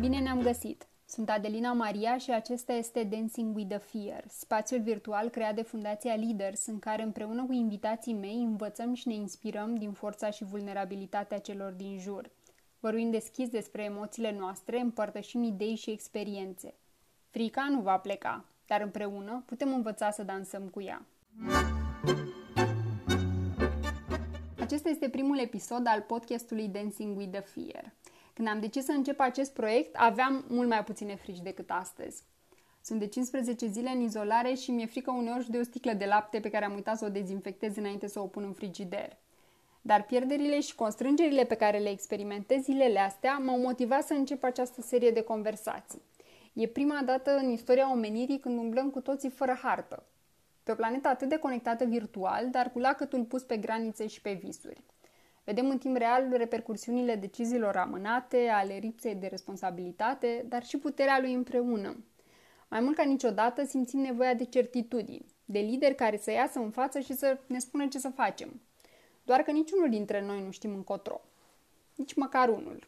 Bine ne-am găsit! Sunt Adelina Maria și acesta este Dancing with the Fear, spațiul virtual creat de Fundația Leaders, în care împreună cu invitații mei învățăm și ne inspirăm din forța și vulnerabilitatea celor din jur. Vorbim deschis despre emoțiile noastre, împărtășim idei și experiențe. Frica nu va pleca, dar împreună putem învăța să dansăm cu ea. Acesta este primul episod al podcastului Dancing with the Fear. Când am decis să încep acest proiect, aveam mult mai puține frici decât astăzi. Sunt de 15 zile în izolare și mi-e frică uneori de o sticlă de lapte pe care am uitat să o dezinfectez înainte să o pun în frigider. Dar pierderile și constrângerile pe care le experimentez zilele astea m-au motivat să încep această serie de conversații. E prima dată în istoria omenirii când umblăm cu toții fără hartă. Pe o planetă atât de conectată virtual, dar cu lacătul pus pe granițe și pe visuri. Vedem în timp real repercursiunile deciziilor amânate, ale ripsei de responsabilitate, dar și puterea lui împreună. Mai mult ca niciodată simțim nevoia de certitudini, de lideri care să iasă în față și să ne spună ce să facem. Doar că niciunul dintre noi nu știm încotro. Nici măcar unul.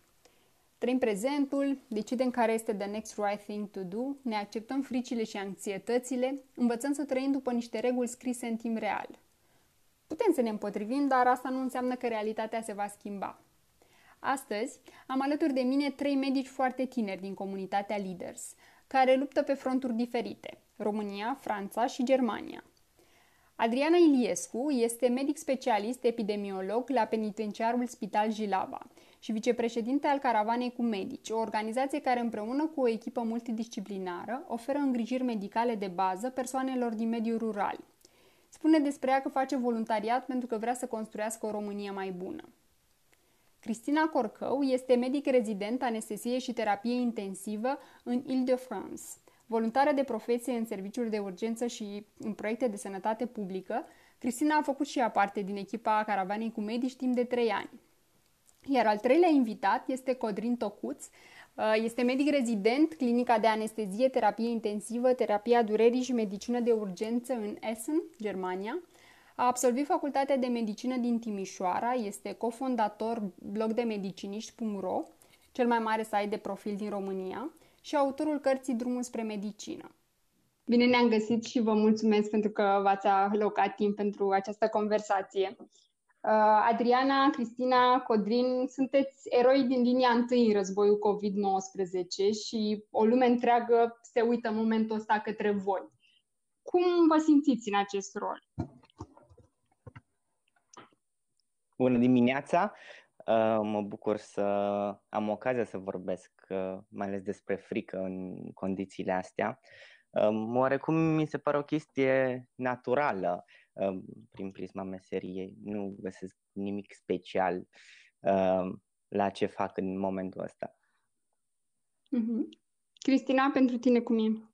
Trăim prezentul, decidem care este the next right thing to do, ne acceptăm fricile și anxietățile, învățăm să trăim după niște reguli scrise în timp real. Putem să ne împotrivim, dar asta nu înseamnă că realitatea se va schimba. Astăzi am alături de mine trei medici foarte tineri din comunitatea Leaders, care luptă pe fronturi diferite, România, Franța și Germania. Adriana Iliescu este medic specialist epidemiolog la penitenciarul Spital Jilava și vicepreședinte al Caravanei cu Medici, o organizație care împreună cu o echipă multidisciplinară oferă îngrijiri medicale de bază persoanelor din mediul rural. Spune despre ea că face voluntariat pentru că vrea să construiască o Românie mai bună. Cristina Corcău este medic rezident anestezie și terapie intensivă în Ile-de-France. Voluntară de profesie în serviciuri de urgență și în proiecte de sănătate publică, Cristina a făcut și ea parte din echipa Caravanei cu medici timp de 3 ani. Iar al treilea invitat este Codrin Tocuț, uh, este medic rezident, clinica de anestezie, terapie intensivă, terapia durerii și medicină de urgență în Essen, Germania. A absolvit facultatea de medicină din Timișoara, este cofondator blog de mediciniști.ro, cel mai mare site de profil din România, și autorul cărții Drumul spre medicină. Bine ne-am găsit și vă mulțumesc pentru că v-ați alocat timp pentru această conversație. Uh, Adriana, Cristina, Codrin, sunteți eroi din linia întâi în războiul COVID-19 și o lume întreagă se uită în momentul ăsta către voi. Cum vă simțiți în acest rol? Bună dimineața! Uh, mă bucur să am ocazia să vorbesc uh, mai ales despre frică în condițiile astea. Oarecum mi se pare o chestie naturală prin prisma meseriei. Nu găsesc nimic special la ce fac în momentul ăsta. Mm-hmm. Cristina, pentru tine cum e?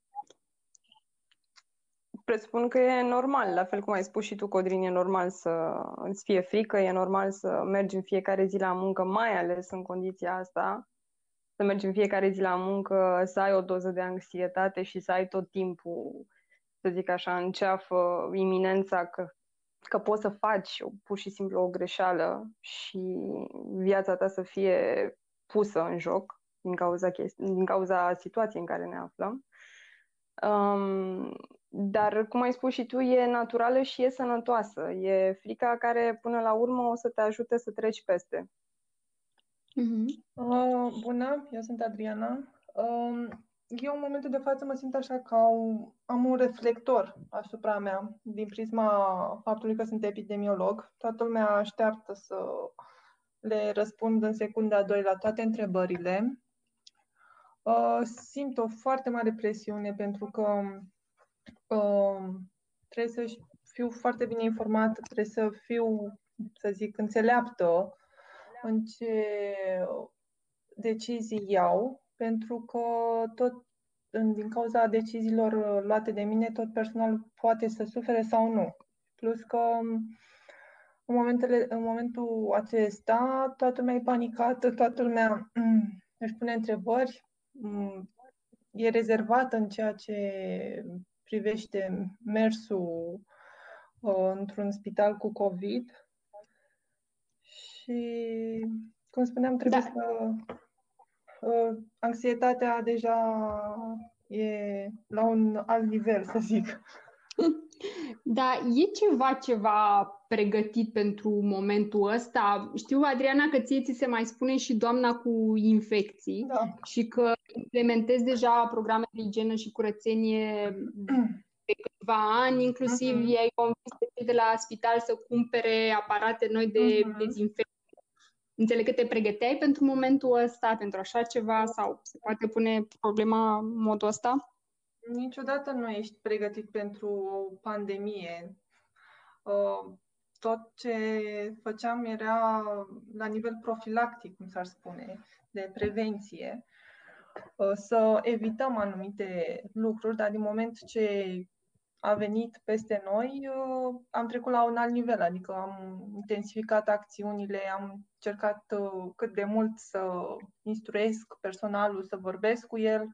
Presupun că e normal, la fel cum ai spus și tu, Codrin, e normal să îți fie frică, e normal să mergi în fiecare zi la muncă, mai ales în condiția asta, să mergi în fiecare zi la muncă, să ai o doză de anxietate și să ai tot timpul să zic așa, înceafă iminența că, că poți să faci pur și simplu o greșeală și viața ta să fie pusă în joc din cauza, chesti- din cauza situației în care ne aflăm. Um, dar, cum ai spus și tu, e naturală și e sănătoasă. E frica care, până la urmă, o să te ajute să treci peste. Uh-huh. Uh, bună, eu sunt Adriana. Uh, eu în momentul de față mă simt așa că au, am un reflector asupra mea din prisma faptului că sunt epidemiolog. Toată lumea așteaptă să le răspund în secunda 2 la toate întrebările. Uh, simt o foarte mare presiune pentru că uh, trebuie să fiu foarte bine informat, trebuie să fiu, să zic, înțeleaptă în ce decizii iau pentru că tot din cauza deciziilor uh, luate de mine, tot personalul poate să sufere sau nu. Plus că um, în, momentele, în momentul acesta toată lumea e panicată, toată lumea mm, își pune întrebări, mm, e rezervată în ceea ce privește mersul uh, într-un spital cu COVID și, cum spuneam, trebuie da. să uh, anxietatea deja e la un alt nivel, să zic. Da, e ceva, ceva pregătit pentru momentul ăsta? Știu, Adriana, că ție ți se mai spune și doamna cu infecții da. și că implementezi deja programe de igienă și curățenie de câțiva ani, inclusiv uh-huh. i-ai convins pe cei de la spital să cumpere aparate noi de uh-huh. dezinfecție. Înțeleg că te pregăteai pentru momentul ăsta, pentru așa ceva, sau se poate pune problema în modul ăsta? Niciodată nu ești pregătit pentru o pandemie. Uh, tot ce făceam era la nivel profilactic, cum s-ar spune, de prevenție, uh, să evităm anumite lucruri, dar din moment ce a venit peste noi, uh, am trecut la un alt nivel, adică am intensificat acțiunile, am încercat cât de mult să instruiesc personalul, să vorbesc cu el,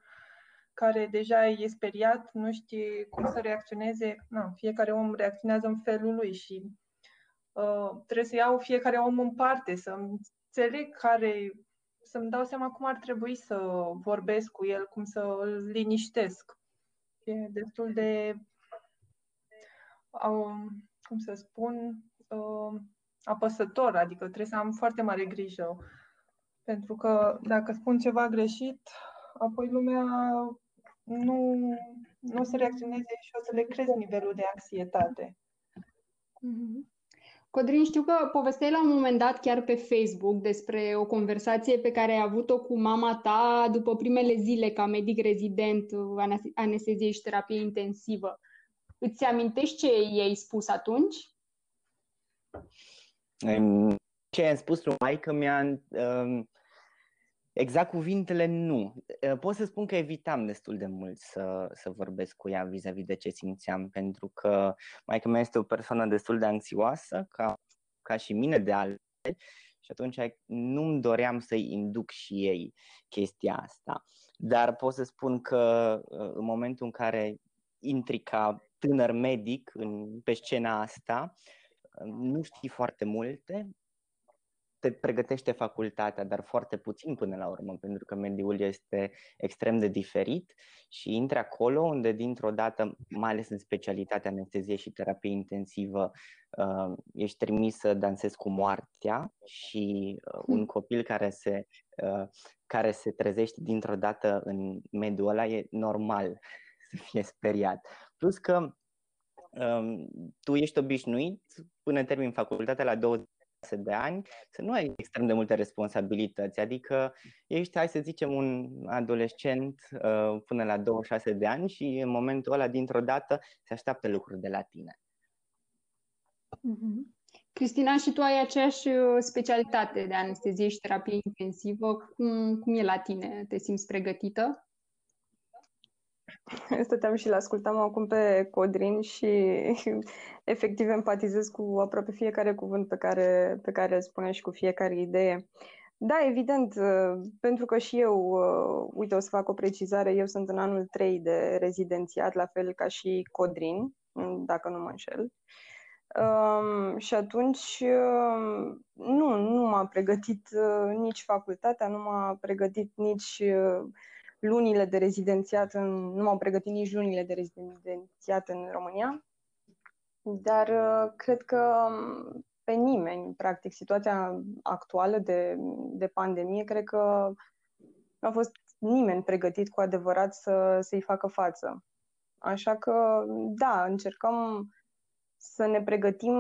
care deja e speriat, nu știe cum să reacționeze. Na, fiecare om reacționează în felul lui și uh, trebuie să iau fiecare om în parte, să înțeleg care, să-mi dau seama cum ar trebui să vorbesc cu el, cum să îl liniștesc. E destul de, uh, cum să spun, uh, apăsător, adică trebuie să am foarte mare grijă. Pentru că dacă spun ceva greșit, apoi lumea nu, nu o să reacționeze și o să le crezi nivelul de anxietate. Mm-hmm. Codrin, știu că povesteai la un moment dat chiar pe Facebook despre o conversație pe care ai avut-o cu mama ta după primele zile ca medic rezident anestezie și terapie intensivă. Îți amintești ce i-ai spus atunci? Ce am spus lui maică mea, um, Exact cuvintele nu. Pot să spun că evitam destul de mult să, să vorbesc cu ea vis-a-vis de ce simțeam, pentru că mai mea este o persoană destul de anxioasă, ca, ca și mine de altfel, și atunci nu-mi doream să-i induc și ei chestia asta. Dar pot să spun că în momentul în care intri ca tânăr medic în, pe scena asta, nu știi foarte multe, te pregătește facultatea, dar foarte puțin până la urmă, pentru că mediul este extrem de diferit și intri acolo unde dintr-o dată, mai ales în specialitatea anestezie și terapie intensivă, uh, ești trimis să dansezi cu moartea și uh, un copil care se, uh, care se trezește dintr-o dată în mediul ăla e normal să fie speriat. Plus că um, tu ești obișnuit până termin facultatea la 20 de ani, să nu ai extrem de multe responsabilități. Adică ești, hai să zicem, un adolescent uh, până la 26 de ani și în momentul ăla, dintr-o dată, se așteaptă lucruri de la tine. Mm-hmm. Cristina, și tu ai aceeași uh, specialitate de anestezie și terapie intensivă. Cum, cum e la tine? Te simți pregătită? Stăteam și l-ascultam acum pe Codrin și efectiv empatizez cu aproape fiecare cuvânt pe care, pe care îl spune și cu fiecare idee. Da, evident, pentru că și eu, uite, o să fac o precizare, eu sunt în anul 3 de rezidențiat, la fel ca și Codrin, dacă nu mă înșel. Um, și atunci nu, nu m-a pregătit uh, nici facultatea, nu m-a pregătit nici uh, lunile de rezidențiat, în, nu m-au pregătit nici lunile de rezidențiat în România, dar uh, cred că um, pe nimeni, practic, situația actuală de, de pandemie, cred că nu a fost nimeni pregătit cu adevărat să, să-i facă față. Așa că, da, încercăm să ne pregătim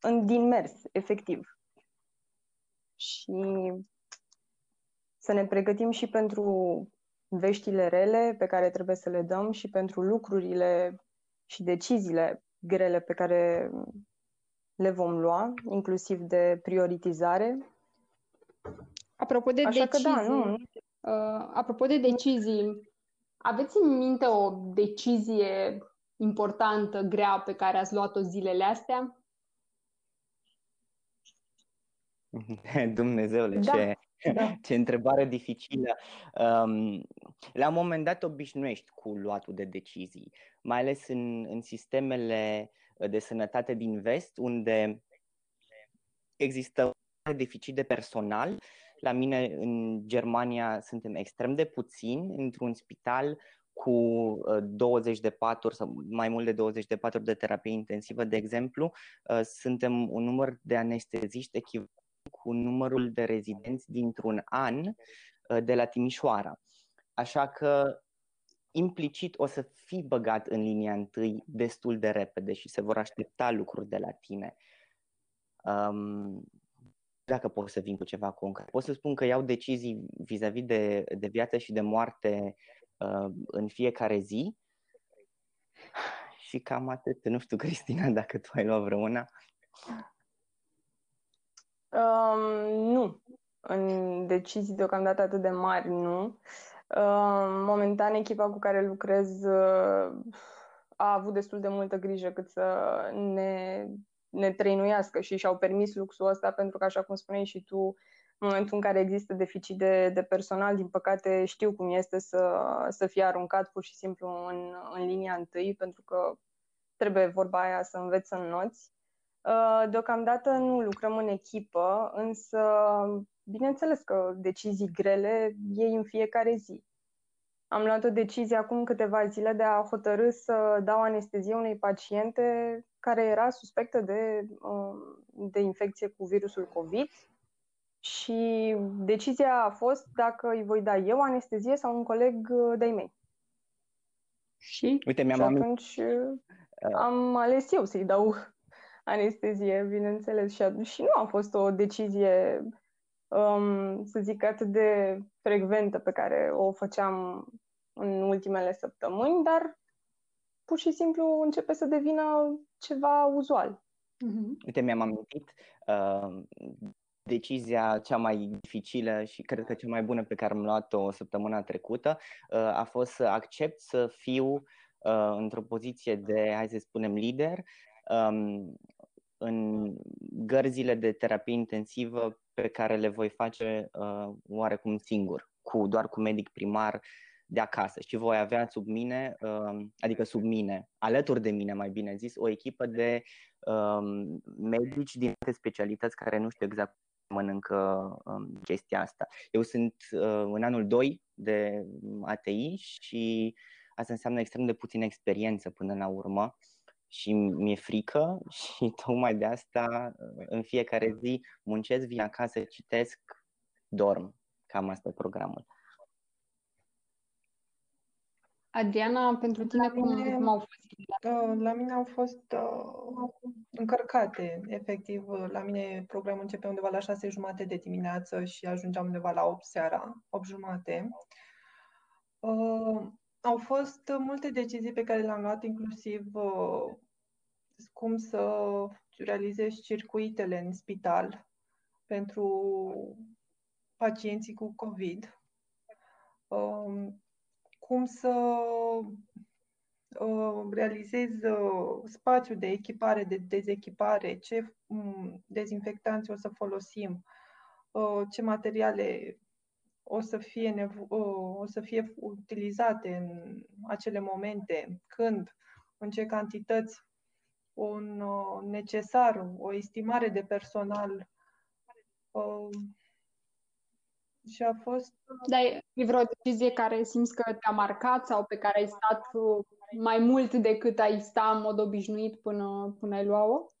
în, din mers, efectiv. Și să ne pregătim și pentru veștile rele pe care trebuie să le dăm și pentru lucrurile și deciziile grele pe care le vom lua, inclusiv de prioritizare. Apropo de Așa decizii, că da, nu. Uh, apropo de decizii, aveți în minte o decizie importantă, grea, pe care ați luat-o zilele astea? Dumnezeule, da. ce, da. Ce întrebare dificilă. Um, la un moment dat obișnuiești cu luatul de decizii, mai ales în, în sistemele de sănătate din vest, unde există un deficit de personal, La mine în Germania suntem extrem de puțini într-un spital cu 20 uh, de paturi sau mai mult de 20 de paturi de terapie intensivă, de exemplu, uh, suntem un număr de anesteziști echivalent cu numărul de rezidenți dintr-un an uh, de la Timișoara. Așa că implicit o să fii băgat în linia întâi destul de repede și se vor aștepta lucruri de la tine. Um, dacă pot să vin cu ceva concret. Pot să spun că iau decizii vis-a-vis de, de viață și de moarte uh, în fiecare zi și cam atât. Nu știu, Cristina, dacă tu ai luat vreuna. Um, nu. În decizii deocamdată atât de mari, nu. Um, momentan, echipa cu care lucrez uh, a avut destul de multă grijă cât să ne, ne trăinuiască și și-au permis luxul ăsta pentru că, așa cum spuneai și tu, în momentul în care există deficit de, de personal, din păcate știu cum este să, să fie aruncat pur și simplu în, în linia întâi, pentru că trebuie vorba aia să înveți să înnoți. Uh, deocamdată nu lucrăm în echipă, însă bineînțeles că decizii grele iei în fiecare zi. Am luat o decizie acum câteva zile de a hotărâ să dau anestezie unei paciente care era suspectă de, uh, de infecție cu virusul COVID și decizia a fost dacă îi voi da eu anestezie sau un coleg uh, de-ai mei. Și? Uite, mi-am și atunci am ales eu să-i dau anestezie, bineînțeles. Și, și nu a fost o decizie, um, să zic, atât de frecventă pe care o făceam în ultimele săptămâni, dar pur și simplu începe să devină ceva uzual. Mm-hmm. Uite, mi-am amintit uh, decizia cea mai dificilă și cred că cea mai bună pe care am luat-o săptămâna trecută uh, a fost să accept să fiu uh, într-o poziție de, hai să spunem, lider um, în gărzile de terapie intensivă pe care le voi face uh, oarecum singur, cu doar cu medic primar de acasă și voi avea sub mine, uh, adică sub mine, alături de mine mai bine zis, o echipă de uh, medici din alte specialități care nu știu exact cum mănâncă um, chestia asta. Eu sunt uh, în anul 2 de ATI și asta înseamnă extrem de puțină experiență până la urmă și mi-e frică și tocmai de asta în fiecare zi muncesc, vin acasă, citesc, dorm. Cam asta e programul. Adriana, pentru tine la cum, mine, cum au fost? Uh, la mine au fost uh, încărcate, efectiv. La mine programul începe undeva la șase jumate de dimineață și ajungeam undeva la 8 seara, 8 jumate. Uh, au fost multe decizii pe care le-am luat, inclusiv uh, cum să realizezi circuitele în spital pentru pacienții cu COVID, uh, cum să uh, realizezi uh, spațiu de echipare, de dezechipare, ce um, dezinfectanți o să folosim, uh, ce materiale o să fie, nevo- o să fie utilizate în acele momente, când, în ce cantități, un uh, necesar, o estimare de personal. Uh, și a fost... Dar e vreo decizie care simți că te-a marcat sau pe care ai stat mai mult decât ai sta în mod obișnuit până, până ai lua-o?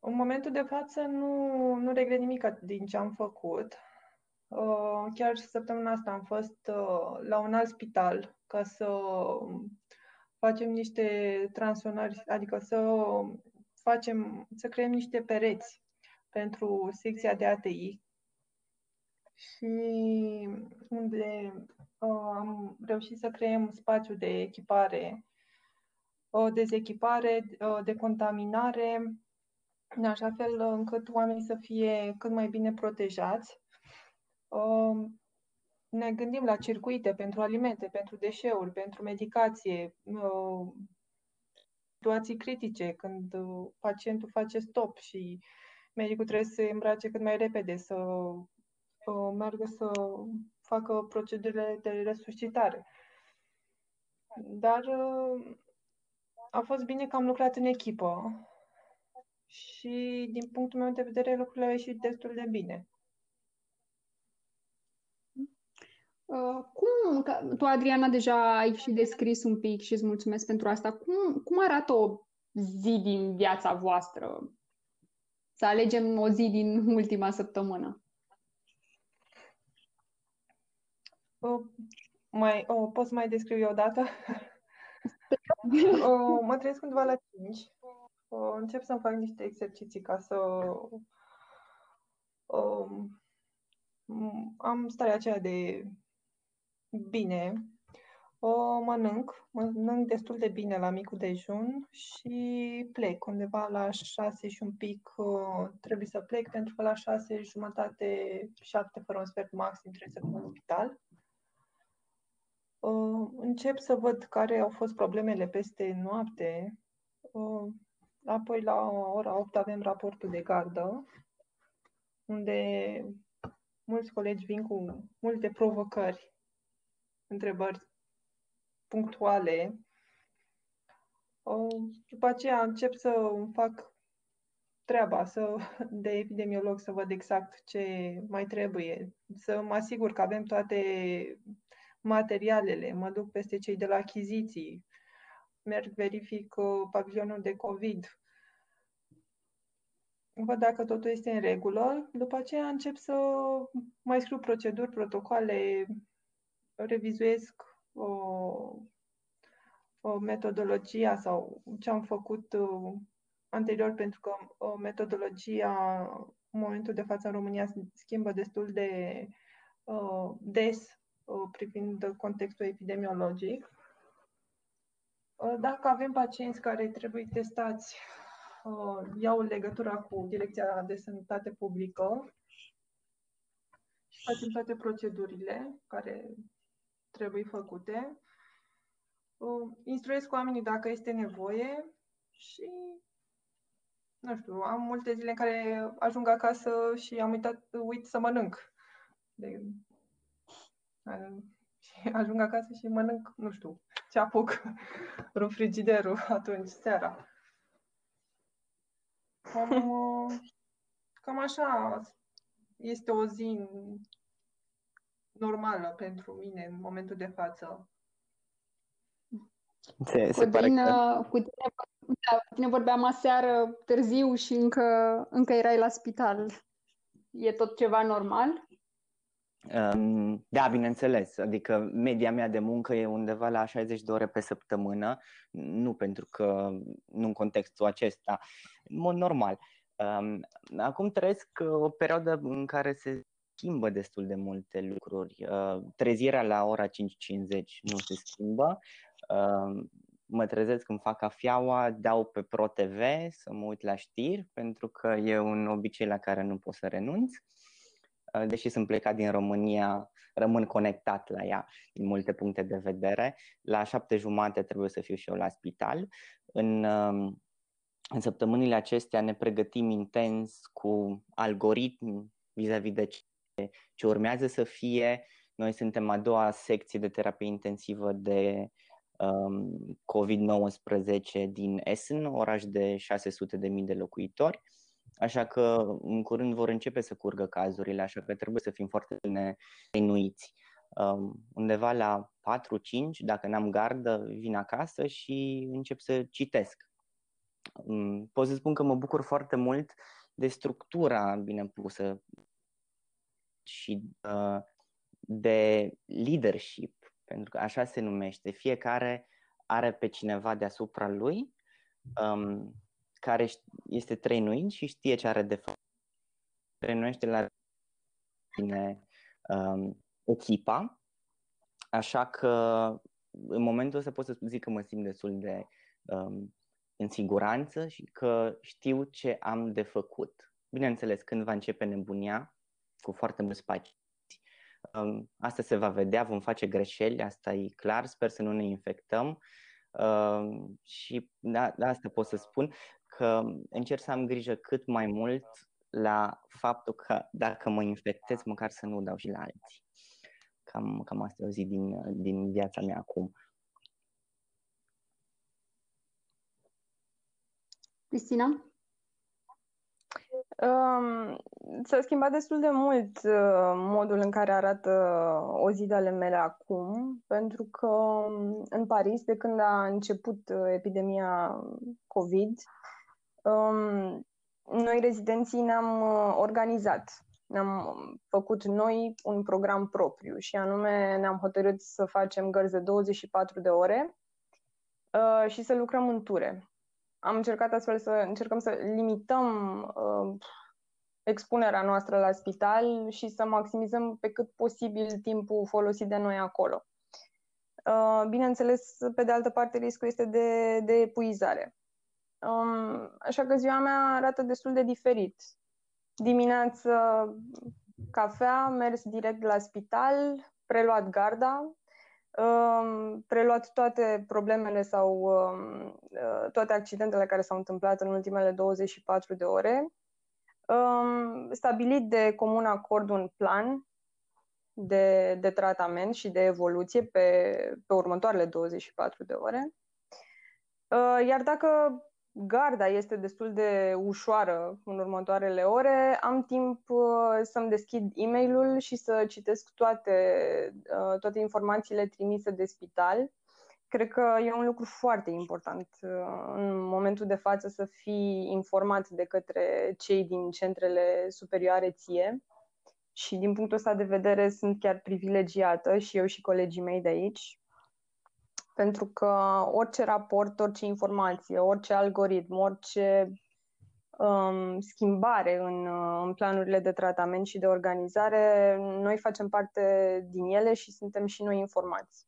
În momentul de față nu, nu regret nimic din ce am făcut. Uh, chiar săptămâna asta am fost uh, la un alt spital ca să facem niște transonări, adică să facem, să creăm niște pereți pentru secția de ATI și unde uh, am reușit să creăm spațiu de echipare, o dezechipare, uh, de contaminare, în așa fel încât oamenii să fie cât mai bine protejați. Um, ne gândim la circuite pentru alimente, pentru deșeuri, pentru medicație, um, situații critice când uh, pacientul face stop și medicul trebuie să se îmbrace cât mai repede, să uh, meargă să facă procedurile de resuscitare. Dar uh, a fost bine că am lucrat în echipă și din punctul meu de vedere lucrurile au ieșit destul de bine. Uh, cum, că tu, Adriana, deja ai și descris un pic și îți mulțumesc pentru asta. Cum, cum arată o zi din viața voastră? Să alegem o zi din ultima săptămână. Uh, mai, oh, pot să mai descriu eu o dată? uh, mă trezesc undeva la 5. Uh, încep să-mi fac niște exerciții ca să uh, am starea aceea de bine. O mănânc, mănânc destul de bine la micul dejun și plec undeva la șase și un pic uh, trebuie să plec pentru că la șase jumătate, șapte fără un sfert maxim trebuie să fiu în spital. Uh, încep să văd care au fost problemele peste noapte. Uh, apoi la ora 8 avem raportul de gardă, unde mulți colegi vin cu multe provocări, întrebări punctuale. Uh, după aceea încep să fac treaba să, de epidemiolog să văd exact ce mai trebuie, să mă asigur că avem toate materialele, mă duc peste cei de la achiziții, merg, verific uh, pavilionul de COVID, văd dacă totul este în regulă, după aceea încep să mai scriu proceduri, protocoale, revizuiesc o, o metodologia sau ce am făcut uh, anterior, pentru că o metodologia în momentul de față în România se schimbă destul de uh, des Uh, privind contextul epidemiologic. Uh, dacă avem pacienți care trebuie testați, uh, iau legătura cu Direcția de Sănătate Publică și facem toate procedurile care trebuie făcute. Instruiesc oamenii dacă este nevoie și nu știu, am multe zile în care ajung acasă și am uitat, uit să mănânc. De, și ajung acasă și mănânc, nu știu, ce apuc, rup frigiderul atunci, seara. Cam, cam așa este o zi normală pentru mine în momentul de față. Se, se pare că... cu, tine, da, cu tine vorbeam aseară târziu și încă, încă erai la spital. E tot ceva normal? Da, bineînțeles. Adică media mea de muncă e undeva la 60 de ore pe săptămână, nu pentru că, nu în contextul acesta, în mod normal. Acum trăiesc o perioadă în care se schimbă destul de multe lucruri. Trezirea la ora 5.50 nu se schimbă. Mă trezesc când fac cafeaua, dau pe Pro TV să mă uit la știri, pentru că e un obicei la care nu pot să renunț. Uh, deși sunt plecat din România, rămân conectat la ea din multe puncte de vedere. La șapte jumate trebuie să fiu și eu la spital. În, um, în săptămânile acestea ne pregătim intens cu algoritmi vis-a-vis de ce, ce urmează să fie. Noi suntem a doua secție de terapie intensivă de um, COVID-19 din Essen, oraș de 600.000 de locuitori Așa că în curând vor începe să curgă cazurile, așa că trebuie să fim foarte bine inuiți. Um, undeva la 4-5, dacă n-am gardă, vin acasă și încep să citesc. Um, pot să spun că mă bucur foarte mult de structura bine pusă și uh, de leadership, pentru că așa se numește. Fiecare are pe cineva deasupra lui um, care este trăinuit și știe ce are de făcut. Trăinuiește la tine um, echipa, așa că în momentul ăsta pot să zic că mă simt destul de um, în siguranță și că știu ce am de făcut. Bineînțeles, când va începe nebunia, cu foarte mulți pacienți, um, asta se va vedea, vom face greșeli, asta e clar, sper să nu ne infectăm. Uh, și da, asta pot să spun că încerc să am grijă cât mai mult la faptul că dacă mă infectez, măcar să nu dau și la alții. Cam, cam asta e o zi din, din viața mea acum. Cristina? Um, s-a schimbat destul de mult uh, modul în care arată o zi de ale mele acum, pentru că um, în Paris, de când a început uh, epidemia COVID, um, noi rezidenții ne-am uh, organizat. Ne-am făcut noi un program propriu și anume ne-am hotărât să facem gărzi de 24 de ore uh, și să lucrăm în ture am încercat astfel să încercăm să limităm uh, expunerea noastră la spital și să maximizăm pe cât posibil timpul folosit de noi acolo. Uh, bineînțeles, pe de altă parte, riscul este de, de epuizare. Um, așa că ziua mea arată destul de diferit. Dimineață, cafea, mers direct la spital, preluat garda, preluat toate problemele sau um, uh, toate accidentele care s-au întâmplat în ultimele 24 de ore, um, stabilit de comun acord un plan de, de tratament și de evoluție pe, pe următoarele 24 de ore. Uh, iar dacă garda este destul de ușoară în următoarele ore, am timp uh, să-mi deschid e mail și să citesc toate, uh, toate informațiile trimise de spital. Cred că e un lucru foarte important uh, în momentul de față să fii informat de către cei din centrele superioare ție. Și din punctul ăsta de vedere sunt chiar privilegiată și eu și colegii mei de aici pentru că orice raport, orice informație, orice algoritm, orice um, schimbare în, uh, în planurile de tratament și de organizare, noi facem parte din ele și suntem și noi informați.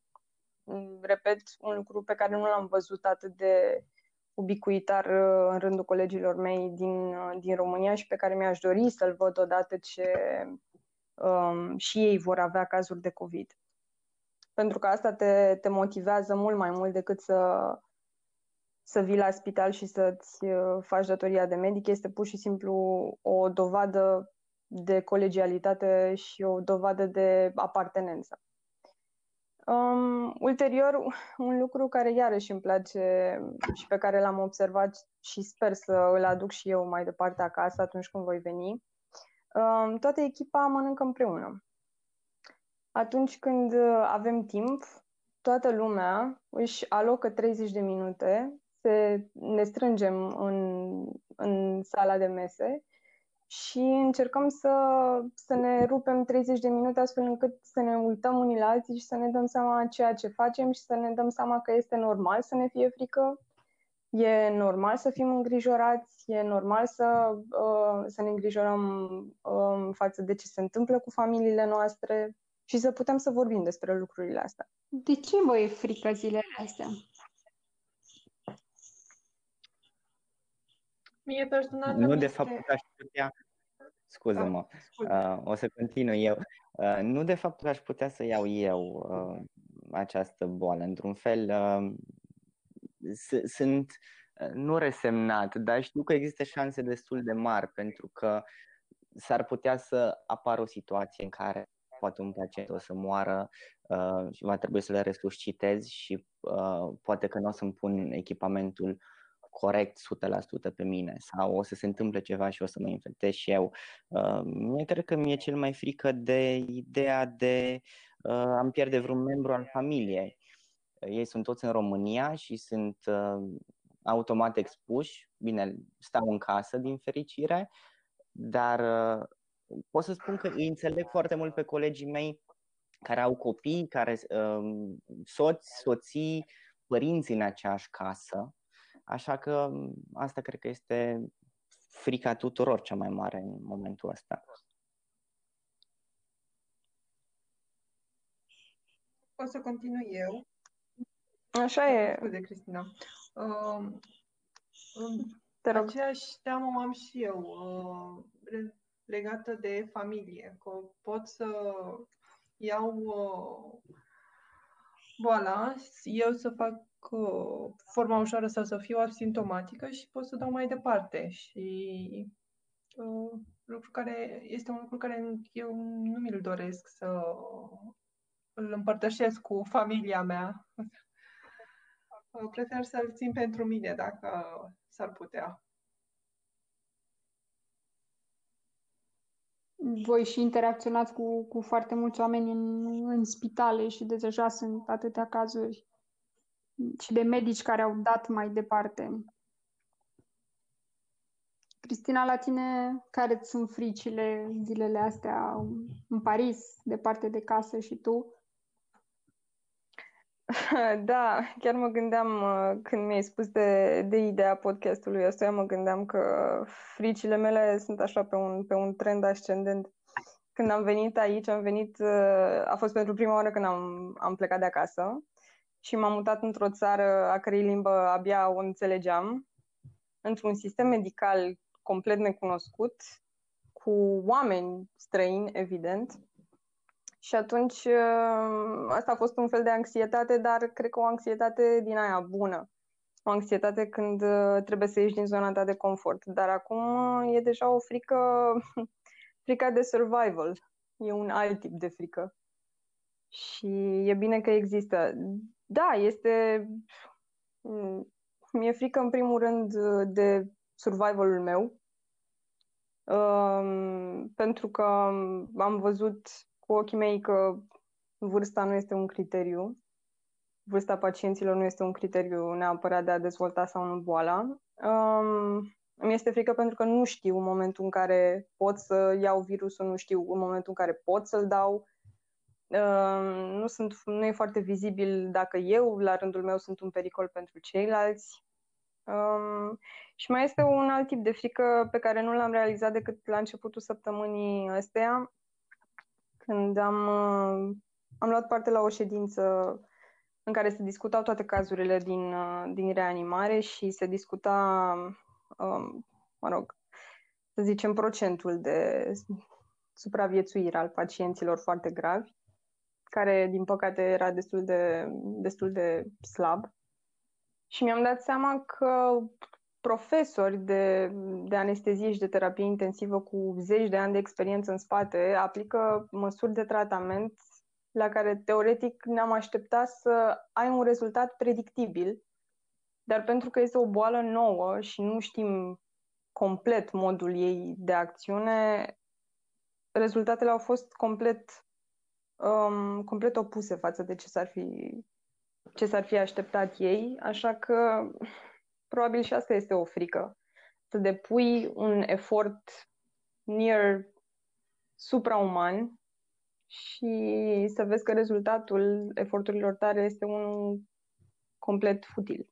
Mm, repet, un lucru pe care nu l-am văzut atât de ubicuitar uh, în rândul colegilor mei din, uh, din România și pe care mi-aș dori să-l văd odată ce um, și ei vor avea cazuri de COVID pentru că asta te, te motivează mult mai mult decât să, să vii la spital și să-ți uh, faci datoria de medic. Este pur și simplu o dovadă de colegialitate și o dovadă de apartenență. Um, ulterior, un lucru care iarăși îmi place și pe care l-am observat și sper să îl aduc și eu mai departe acasă atunci când voi veni, um, toată echipa mănâncă împreună atunci când uh, avem timp, toată lumea își alocă 30 de minute, se, ne strângem în, în sala de mese și încercăm să, să ne rupem 30 de minute astfel încât să ne uităm unii la alții și să ne dăm seama ceea ce facem și să ne dăm seama că este normal să ne fie frică, e normal să fim îngrijorați, e normal să, uh, să ne îngrijorăm uh, față de ce se întâmplă cu familiile noastre, și să putem să vorbim despre lucrurile astea. De ce vă e frică zilele astea? Mie personal nu de fapt că aș putea scuză-mă, uh, o să continui eu. Uh, nu de fapt că aș putea să iau eu uh, această boală. Într-un fel, uh, sunt uh, nu resemnat, dar știu că există șanse destul de mari pentru că s-ar putea să apară o situație în care poate un pacient o să moară uh, și va trebui să le resuscitez și uh, poate că nu o să-mi pun echipamentul corect 100% pe mine sau o să se întâmple ceva și o să mă infectez și eu. Uh, mie cred că mi-e cel mai frică de ideea de uh, am pierde vreun membru al familiei. Ei sunt toți în România și sunt uh, automat expuși. Bine, stau în casă din fericire, dar uh, pot să spun că îi înțeleg foarte mult pe colegii mei care au copii, care um, soți, soții, părinți în aceeași casă. Așa că um, asta cred că este frica tuturor cea mai mare în momentul ăsta. O să continui eu. Așa e. Scuze, Cristina. Uh, Te rog. Aceeași teamă am și eu. Uh, legată de familie, că pot să iau uh, boala, eu să fac uh, forma ușoară sau să fiu asimptomatică și pot să dau mai departe. Și uh, lucru care este un lucru care eu nu mi-l doresc să îl împărtășesc cu familia mea. Prefer să-l țin pentru mine dacă s-ar putea. Voi și interacționați cu, cu foarte mulți oameni în, în spitale și de deja sunt atâtea cazuri și de medici care au dat mai departe. Cristina, la tine, care sunt fricile zilele astea în Paris, departe de casă și tu? Da, chiar mă gândeam uh, când mi-ai spus de, de ideea podcastului ăsta, mă gândeam că fricile mele sunt așa pe un, pe un trend ascendent. Când am venit aici, am venit, uh, a fost pentru prima oară când am, am plecat de acasă și m-am mutat într-o țară a cărei limbă abia o înțelegeam, într-un sistem medical complet necunoscut, cu oameni străini, evident, și atunci uh, asta a fost un fel de anxietate, dar cred că o anxietate din aia bună. O anxietate când uh, trebuie să ieși din zona ta de confort. Dar acum uh, e deja o frică, frica de survival. E un alt tip de frică. Și e bine că există. Da, este... Mm, mi-e frică în primul rând de survivalul meu. Um, pentru că am văzut cu ochii mei că vârsta nu este un criteriu. Vârsta pacienților nu este un criteriu neapărat de a dezvolta sau nu boala. Um, mi este frică pentru că nu știu în momentul în care pot să iau virusul, nu știu în momentul în care pot să-l dau. Um, nu, sunt, nu e foarte vizibil dacă eu, la rândul meu, sunt un pericol pentru ceilalți. Um, și mai este un alt tip de frică pe care nu l-am realizat decât la începutul săptămânii astea, când am, uh, am luat parte la o ședință în care se discutau toate cazurile din, uh, din reanimare și se discuta, um, mă rog, să zicem, procentul de supraviețuire al pacienților foarte gravi, care, din păcate, era destul de, destul de slab. Și mi-am dat seama că profesori de, de anestezie și de terapie intensivă cu zeci de ani de experiență în spate aplică măsuri de tratament la care teoretic ne-am așteptat să ai un rezultat predictibil, dar pentru că este o boală nouă și nu știm complet modul ei de acțiune, rezultatele au fost complet, um, complet opuse față de ce s-ar fi ce s-ar fi așteptat ei, așa că probabil și asta este o frică. Să depui un efort near suprauman și să vezi că rezultatul eforturilor tale este unul complet futil.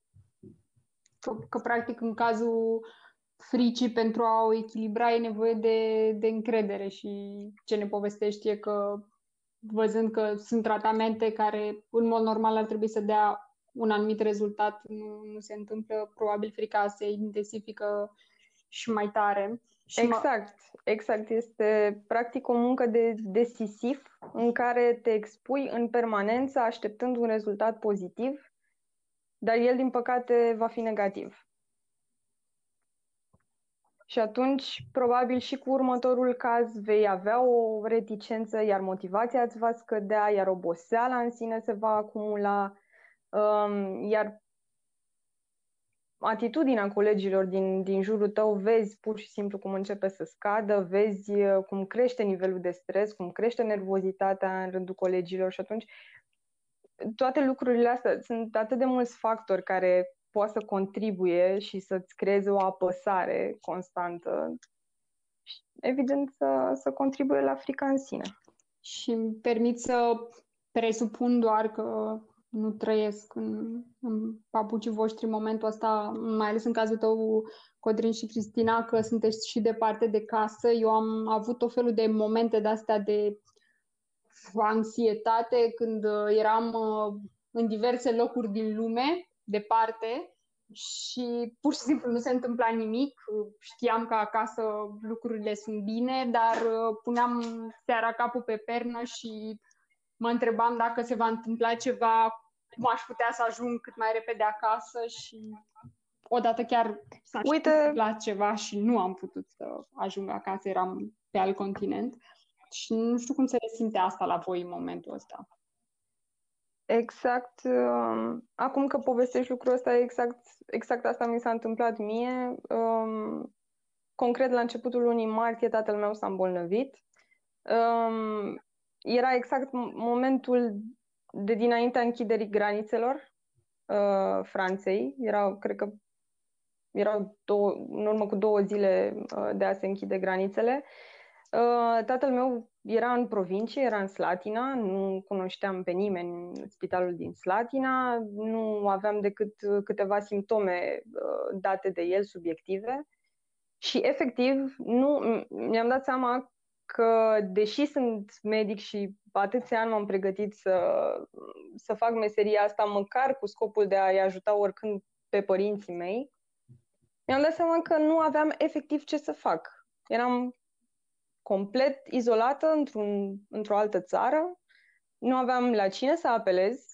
Că, că practic în cazul fricii pentru a o echilibra e nevoie de, de încredere și ce ne povestești e că văzând că sunt tratamente care în mod normal ar trebui să dea un anumit rezultat nu, nu se întâmplă, probabil frica se intensifică și mai tare. Și exact, mă... exact. Este practic o muncă de, de sisif în care te expui în permanență așteptând un rezultat pozitiv, dar el, din păcate, va fi negativ. Și atunci, probabil și cu următorul caz vei avea o reticență, iar motivația îți va scădea, iar oboseala în sine se va acumula, Um, iar atitudinea colegilor din, din jurul tău, vezi pur și simplu cum începe să scadă, vezi uh, cum crește nivelul de stres, cum crește nervozitatea în rândul colegilor și atunci toate lucrurile astea sunt atât de mulți factori care poate să contribuie și să-ți creeze o apăsare constantă evident să, să contribuie la frica în sine. Și îmi permit să presupun doar că nu trăiesc în, în papucii voștri în momentul ăsta, mai ales în cazul tău, Codrin și Cristina, că sunteți și departe de casă. Eu am avut o felul de momente de-astea de anxietate când uh, eram uh, în diverse locuri din lume, departe, și pur și simplu nu se întâmpla nimic. Știam că acasă lucrurile sunt bine, dar uh, puneam seara capul pe pernă și mă întrebam dacă se va întâmpla ceva, cum aș putea să ajung cât mai repede acasă și odată chiar s-a Uite... întâmplat ceva și nu am putut să ajung acasă, eram pe alt continent și nu știu cum se resimte asta la voi în momentul ăsta. Exact. Um, acum că povestești lucrul ăsta, exact, exact asta mi s-a întâmplat mie. Um, concret, la începutul lunii martie, tatăl meu s-a îmbolnăvit um, era exact momentul de dinaintea închiderii granițelor uh, Franței. Era, cred că erau două, în urmă cu două zile uh, de a se închide granițele. Uh, tatăl meu era în provincie, era în Slatina, nu cunoșteam pe nimeni în spitalul din Slatina, nu aveam decât câteva simptome uh, date de el, subiective. Și efectiv, nu, mi-am dat seama că, deși sunt medic și atâția ani m-am pregătit să, să fac meseria asta, măcar cu scopul de a-i ajuta oricând pe părinții mei, mi-am dat seama că nu aveam efectiv ce să fac. Eram complet izolată într-un, într-o altă țară, nu aveam la cine să apelez.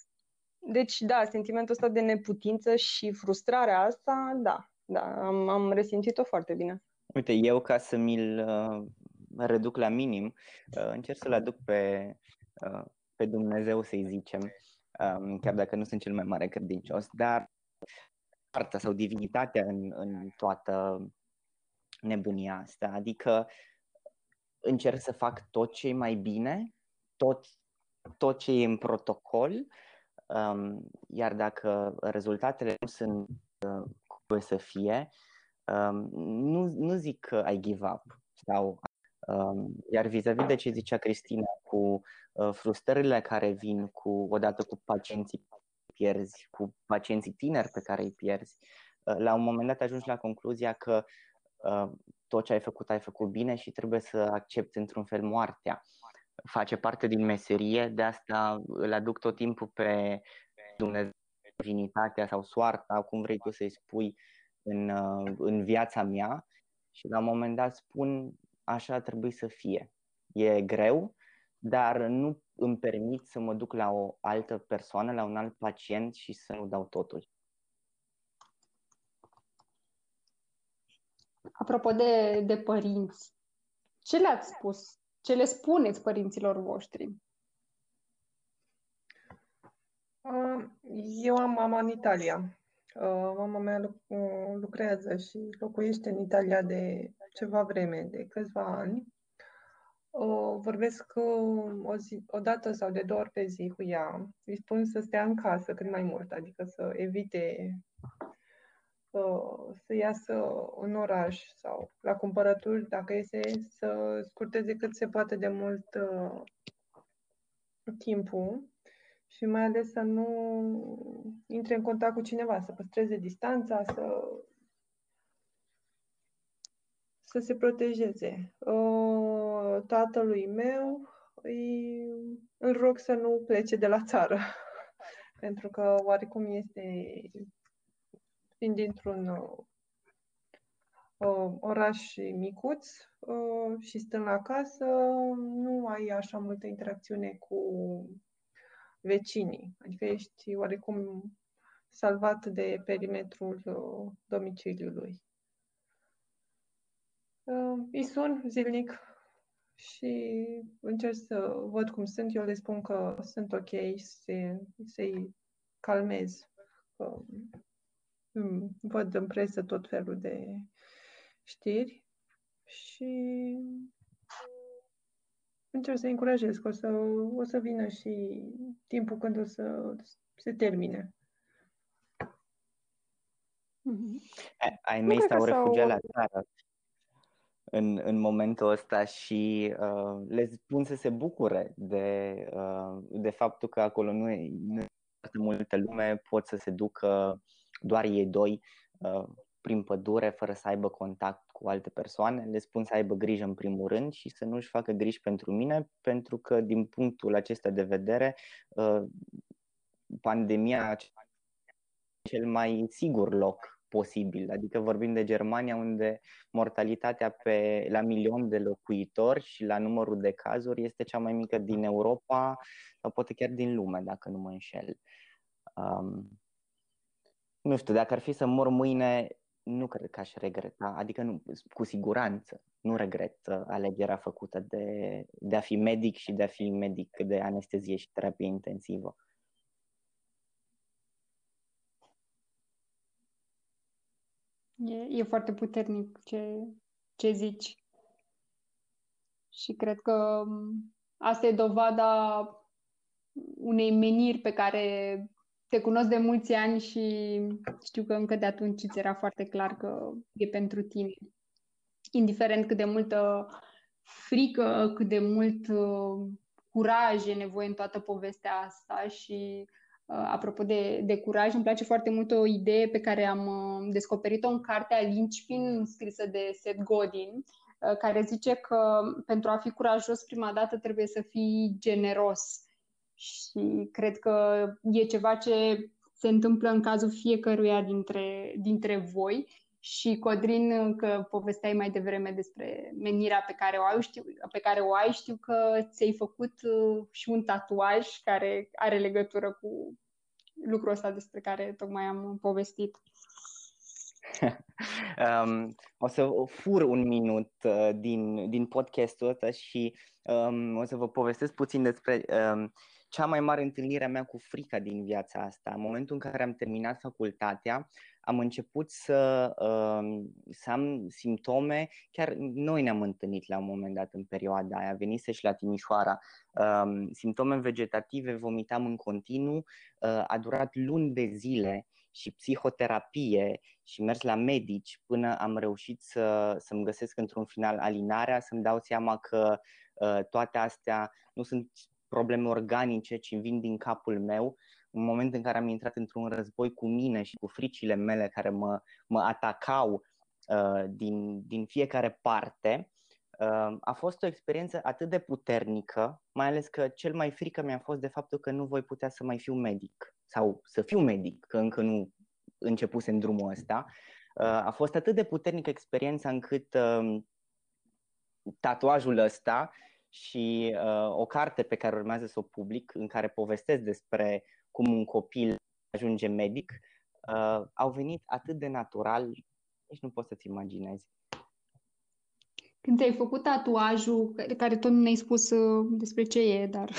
Deci, da, sentimentul ăsta de neputință și frustrarea asta, da, da, am, am resimțit-o foarte bine. Uite, eu ca să mi-l uh, reduc la minim, uh, încerc să-l aduc pe, uh, pe Dumnezeu, să-i zicem, um, chiar dacă nu sunt cel mai mare credincios, dar partea sau divinitatea în, în toată nebunia asta. Adică încerc să fac tot ce e mai bine, tot, tot ce e în protocol, um, iar dacă rezultatele nu sunt uh, cum să fie, um, nu, nu zic că ai give up. Sau, um, iar vis-a-vis de ce zicea Cristina, cu uh, frustrările care vin cu odată cu pacienții pierzi, cu pacienții tineri pe care îi pierzi, uh, la un moment dat ajungi la concluzia că uh, tot ce ai făcut, ai făcut bine și trebuie să accepti într-un fel moartea. Face parte din meserie, de asta îl aduc tot timpul pe Dumnezeu, divinitatea sau soarta, cum vrei tu să-i spui, în, uh, în viața mea și la un moment dat spun așa trebuie să fie. E greu, dar nu îmi permit să mă duc la o altă persoană, la un alt pacient și să nu dau totul. Apropo de, de părinți, ce le-ați spus? Ce le spuneți părinților voștri? Eu am mama în Italia. Mama mea lucrează și locuiește în Italia de ceva vreme, de câțiva ani. Vorbesc o, zi, o dată sau de două ori pe zi cu ea. Îi spun să stea în casă cât mai mult, adică să evite să iasă în oraș sau la cumpărături, dacă este să scurteze cât se poate de mult uh, timpul și mai ales să nu intre în contact cu cineva, să păstreze distanța, să să se protejeze. Uh, tatălui meu îi, îl rog să nu plece de la țară, pentru că oarecum este fiind dintr-un uh, oraș micuț uh, și stând la casă, nu ai așa multă interacțiune cu vecinii. Adică ești oarecum salvat de perimetrul uh, domiciliului. Uh, îi sun zilnic și încerc să văd cum sunt. Eu le spun că sunt ok, să, să-i calmez. Uh, văd în presă tot felul de știri și încerc să încurajez că o să, o să vină și timpul când o să se termine. Mm-hmm. Ai mei s-au refugiat la țară în, în momentul ăsta și uh, le spun să se bucure de, uh, de faptul că acolo nu e, nu e foarte multă lume, pot să se ducă doar ei doi uh, prin pădure, fără să aibă contact cu alte persoane. Le spun să aibă grijă în primul rând și să nu-și facă griji pentru mine, pentru că din punctul acesta de vedere, uh, pandemia cel mai sigur loc posibil. Adică vorbim de Germania unde mortalitatea pe, la milion de locuitori și la numărul de cazuri este cea mai mică din Europa sau poate chiar din lume, dacă nu mă înșel. Um, nu știu, dacă ar fi să mor mâine, nu cred că aș regreta, adică nu, cu siguranță nu regret uh, alegerea făcută de, de a fi medic și de a fi medic de anestezie și terapie intensivă. E, e foarte puternic ce, ce zici. Și cred că asta e dovada unei meniri pe care te cunosc de mulți ani și știu că încă de atunci ți era foarte clar că e pentru tine. Indiferent cât de multă frică, cât de mult uh, curaj e nevoie în toată povestea asta și uh, apropo de, de curaj, îmi place foarte mult o idee pe care am uh, descoperit-o în cartea Lynchpin, scrisă de Seth Godin, uh, care zice că pentru a fi curajos prima dată trebuie să fii generos și cred că e ceva ce se întâmplă în cazul fiecăruia dintre, dintre voi și Codrin, că povesteai mai devreme despre menirea pe care o ai, știu, pe care o ai, știu că ți-ai făcut uh, și un tatuaj care are legătură cu lucrul ăsta despre care tocmai am povestit. um, o să fur un minut uh, din, din podcastul ăsta și um, o să vă povestesc puțin despre um, cea mai mare întâlnire a mea cu frica din viața asta. În momentul în care am terminat facultatea, am început să, uh, să am simptome, chiar noi ne-am întâlnit la un moment dat în perioada aia, venise și la Timișoara, uh, simptome vegetative, vomitam în continuu, uh, a durat luni de zile și psihoterapie și mers la medici până am reușit să, să-mi găsesc într-un final alinarea, să-mi dau seama că uh, toate astea nu sunt probleme organice, ci vin din capul meu, în momentul în care am intrat într-un război cu mine și cu fricile mele care mă, mă atacau uh, din, din fiecare parte, uh, a fost o experiență atât de puternică, mai ales că cel mai frică mi-a fost de faptul că nu voi putea să mai fiu medic sau să fiu medic, că încă nu începuse în drumul ăsta. Uh, a fost atât de puternică experiența încât uh, tatuajul ăsta și uh, o carte pe care urmează să o public, în care povestesc despre cum un copil ajunge medic, uh, au venit atât de natural, nici nu poți să-ți imaginezi. Când ți-ai făcut tatuajul, care tot nu ne-ai spus uh, despre ce e, dar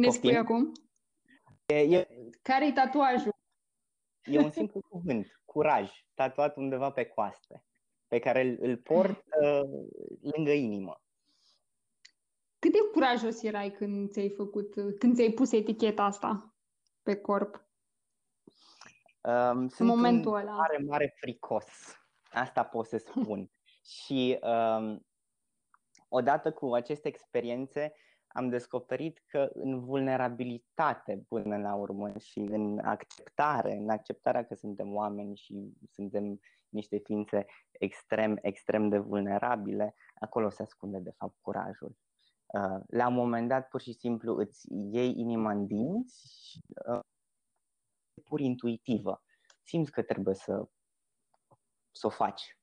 ne Poftim? spui acum? E, e... Care-i tatuajul? E un simplu cuvânt, curaj, tatuat undeva pe coaste pe care îl, îl port uh, lângă inimă. Cât de curajos erai când ți-ai făcut, când ți-ai pus eticheta asta pe corp? Um, sunt în momentul un ăla. mare, mare fricos. Asta pot să spun. și um, odată cu aceste experiențe am descoperit că în vulnerabilitate până la urmă și în acceptare, în acceptarea că suntem oameni și suntem niște ființe extrem, extrem de vulnerabile, acolo se ascunde de fapt curajul. Uh, la un moment dat, pur și simplu, îți iei inima în dinți și uh, pur intuitivă. Simți că trebuie să, să o faci.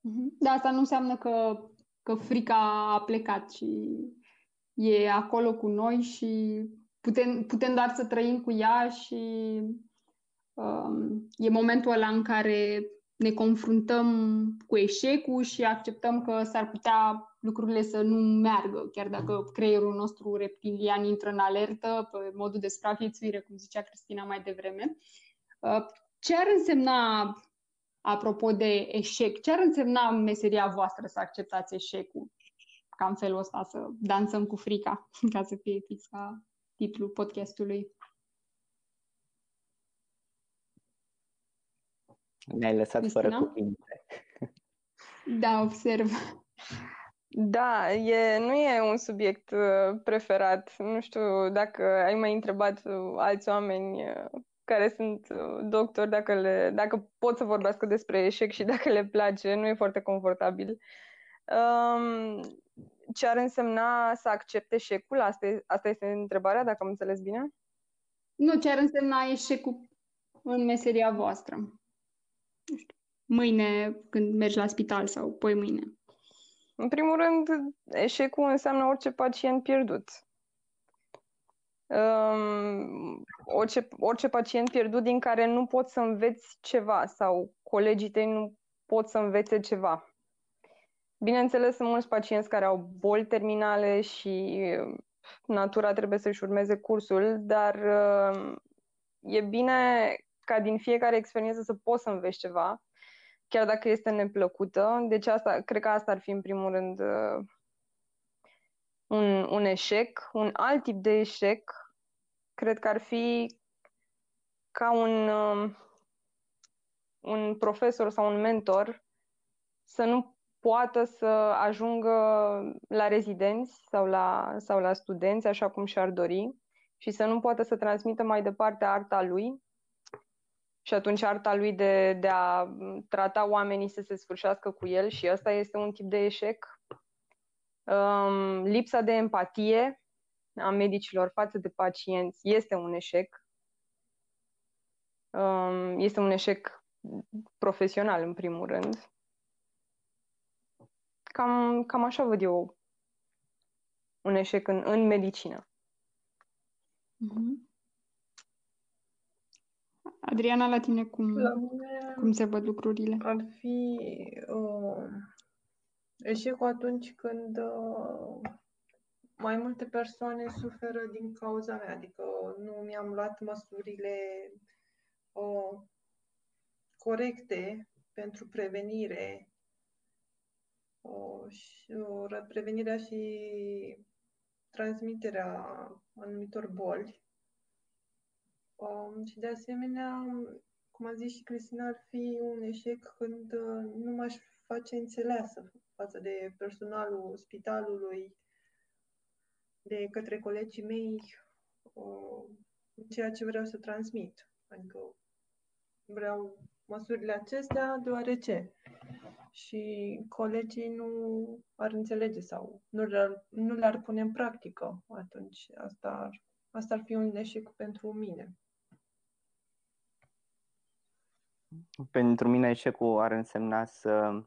Mhm. Da, asta nu înseamnă că, că frica a plecat și e acolo cu noi și putem, putem doar să trăim cu ea și um, e momentul ăla în care ne confruntăm cu eșecul și acceptăm că s-ar putea lucrurile să nu meargă, chiar dacă creierul nostru reptilian intră în alertă pe modul de supraviețuire, cum zicea Cristina mai devreme. Uh, ce ar însemna, apropo de eșec, ce ar însemna meseria voastră să acceptați eșecul? Ca în felul ăsta să dansăm cu frica, ca să fie fix ca titlul podcastului. Ne-ai lăsat Cristina? fără cuvinte. Da, observ. Da, e, nu e un subiect uh, preferat. Nu știu dacă ai mai întrebat uh, alți oameni uh, care sunt doctori dacă, le, dacă pot să vorbească despre eșec și dacă le place. Nu e foarte confortabil. Um, ce ar însemna să accepte eșecul? Asta, e, asta este întrebarea, dacă am înțeles bine? Nu, ce ar însemna eșecul în meseria voastră? Nu știu, mâine când mergi la spital sau poi mâine. În primul rând, eșecul înseamnă orice pacient pierdut. Um, orice, orice pacient pierdut din care nu poți să înveți ceva sau colegii tăi nu pot să învețe ceva. Bineînțeles, sunt mulți pacienți care au boli terminale și uh, natura trebuie să-și urmeze cursul, dar uh, e bine ca din fiecare experiență să poți să înveți ceva chiar dacă este neplăcută. Deci asta, cred că asta ar fi în primul rând uh, un, un eșec. Un alt tip de eșec cred că ar fi ca un, uh, un profesor sau un mentor să nu poată să ajungă la rezidenți sau la, sau la studenți așa cum și-ar dori și să nu poată să transmită mai departe arta lui și atunci arta lui de, de a trata oamenii să se sfârșească cu el și ăsta este un tip de eșec. Um, lipsa de empatie a medicilor față de pacienți este un eșec. Um, este un eșec profesional, în primul rând. Cam, cam așa văd eu un eșec în, în medicină. Mm-hmm. Adriana, la tine cum, la mine cum se văd lucrurile? Ar fi uh, eșecul atunci când uh, mai multe persoane suferă din cauza mea, adică nu mi-am luat măsurile uh, corecte pentru prevenire uh, și, uh, prevenirea și transmiterea anumitor boli Um, și de asemenea, cum a zis și Cristina, ar fi un eșec când uh, nu m-aș face înțeleasă față de personalul spitalului, de către colegii mei, uh, ceea ce vreau să transmit. Adică vreau măsurile acestea deoarece și colegii nu ar înțelege sau nu le-ar, nu le-ar pune în practică, atunci asta ar, asta ar fi un eșec pentru mine. Pentru mine eșecul ar însemna să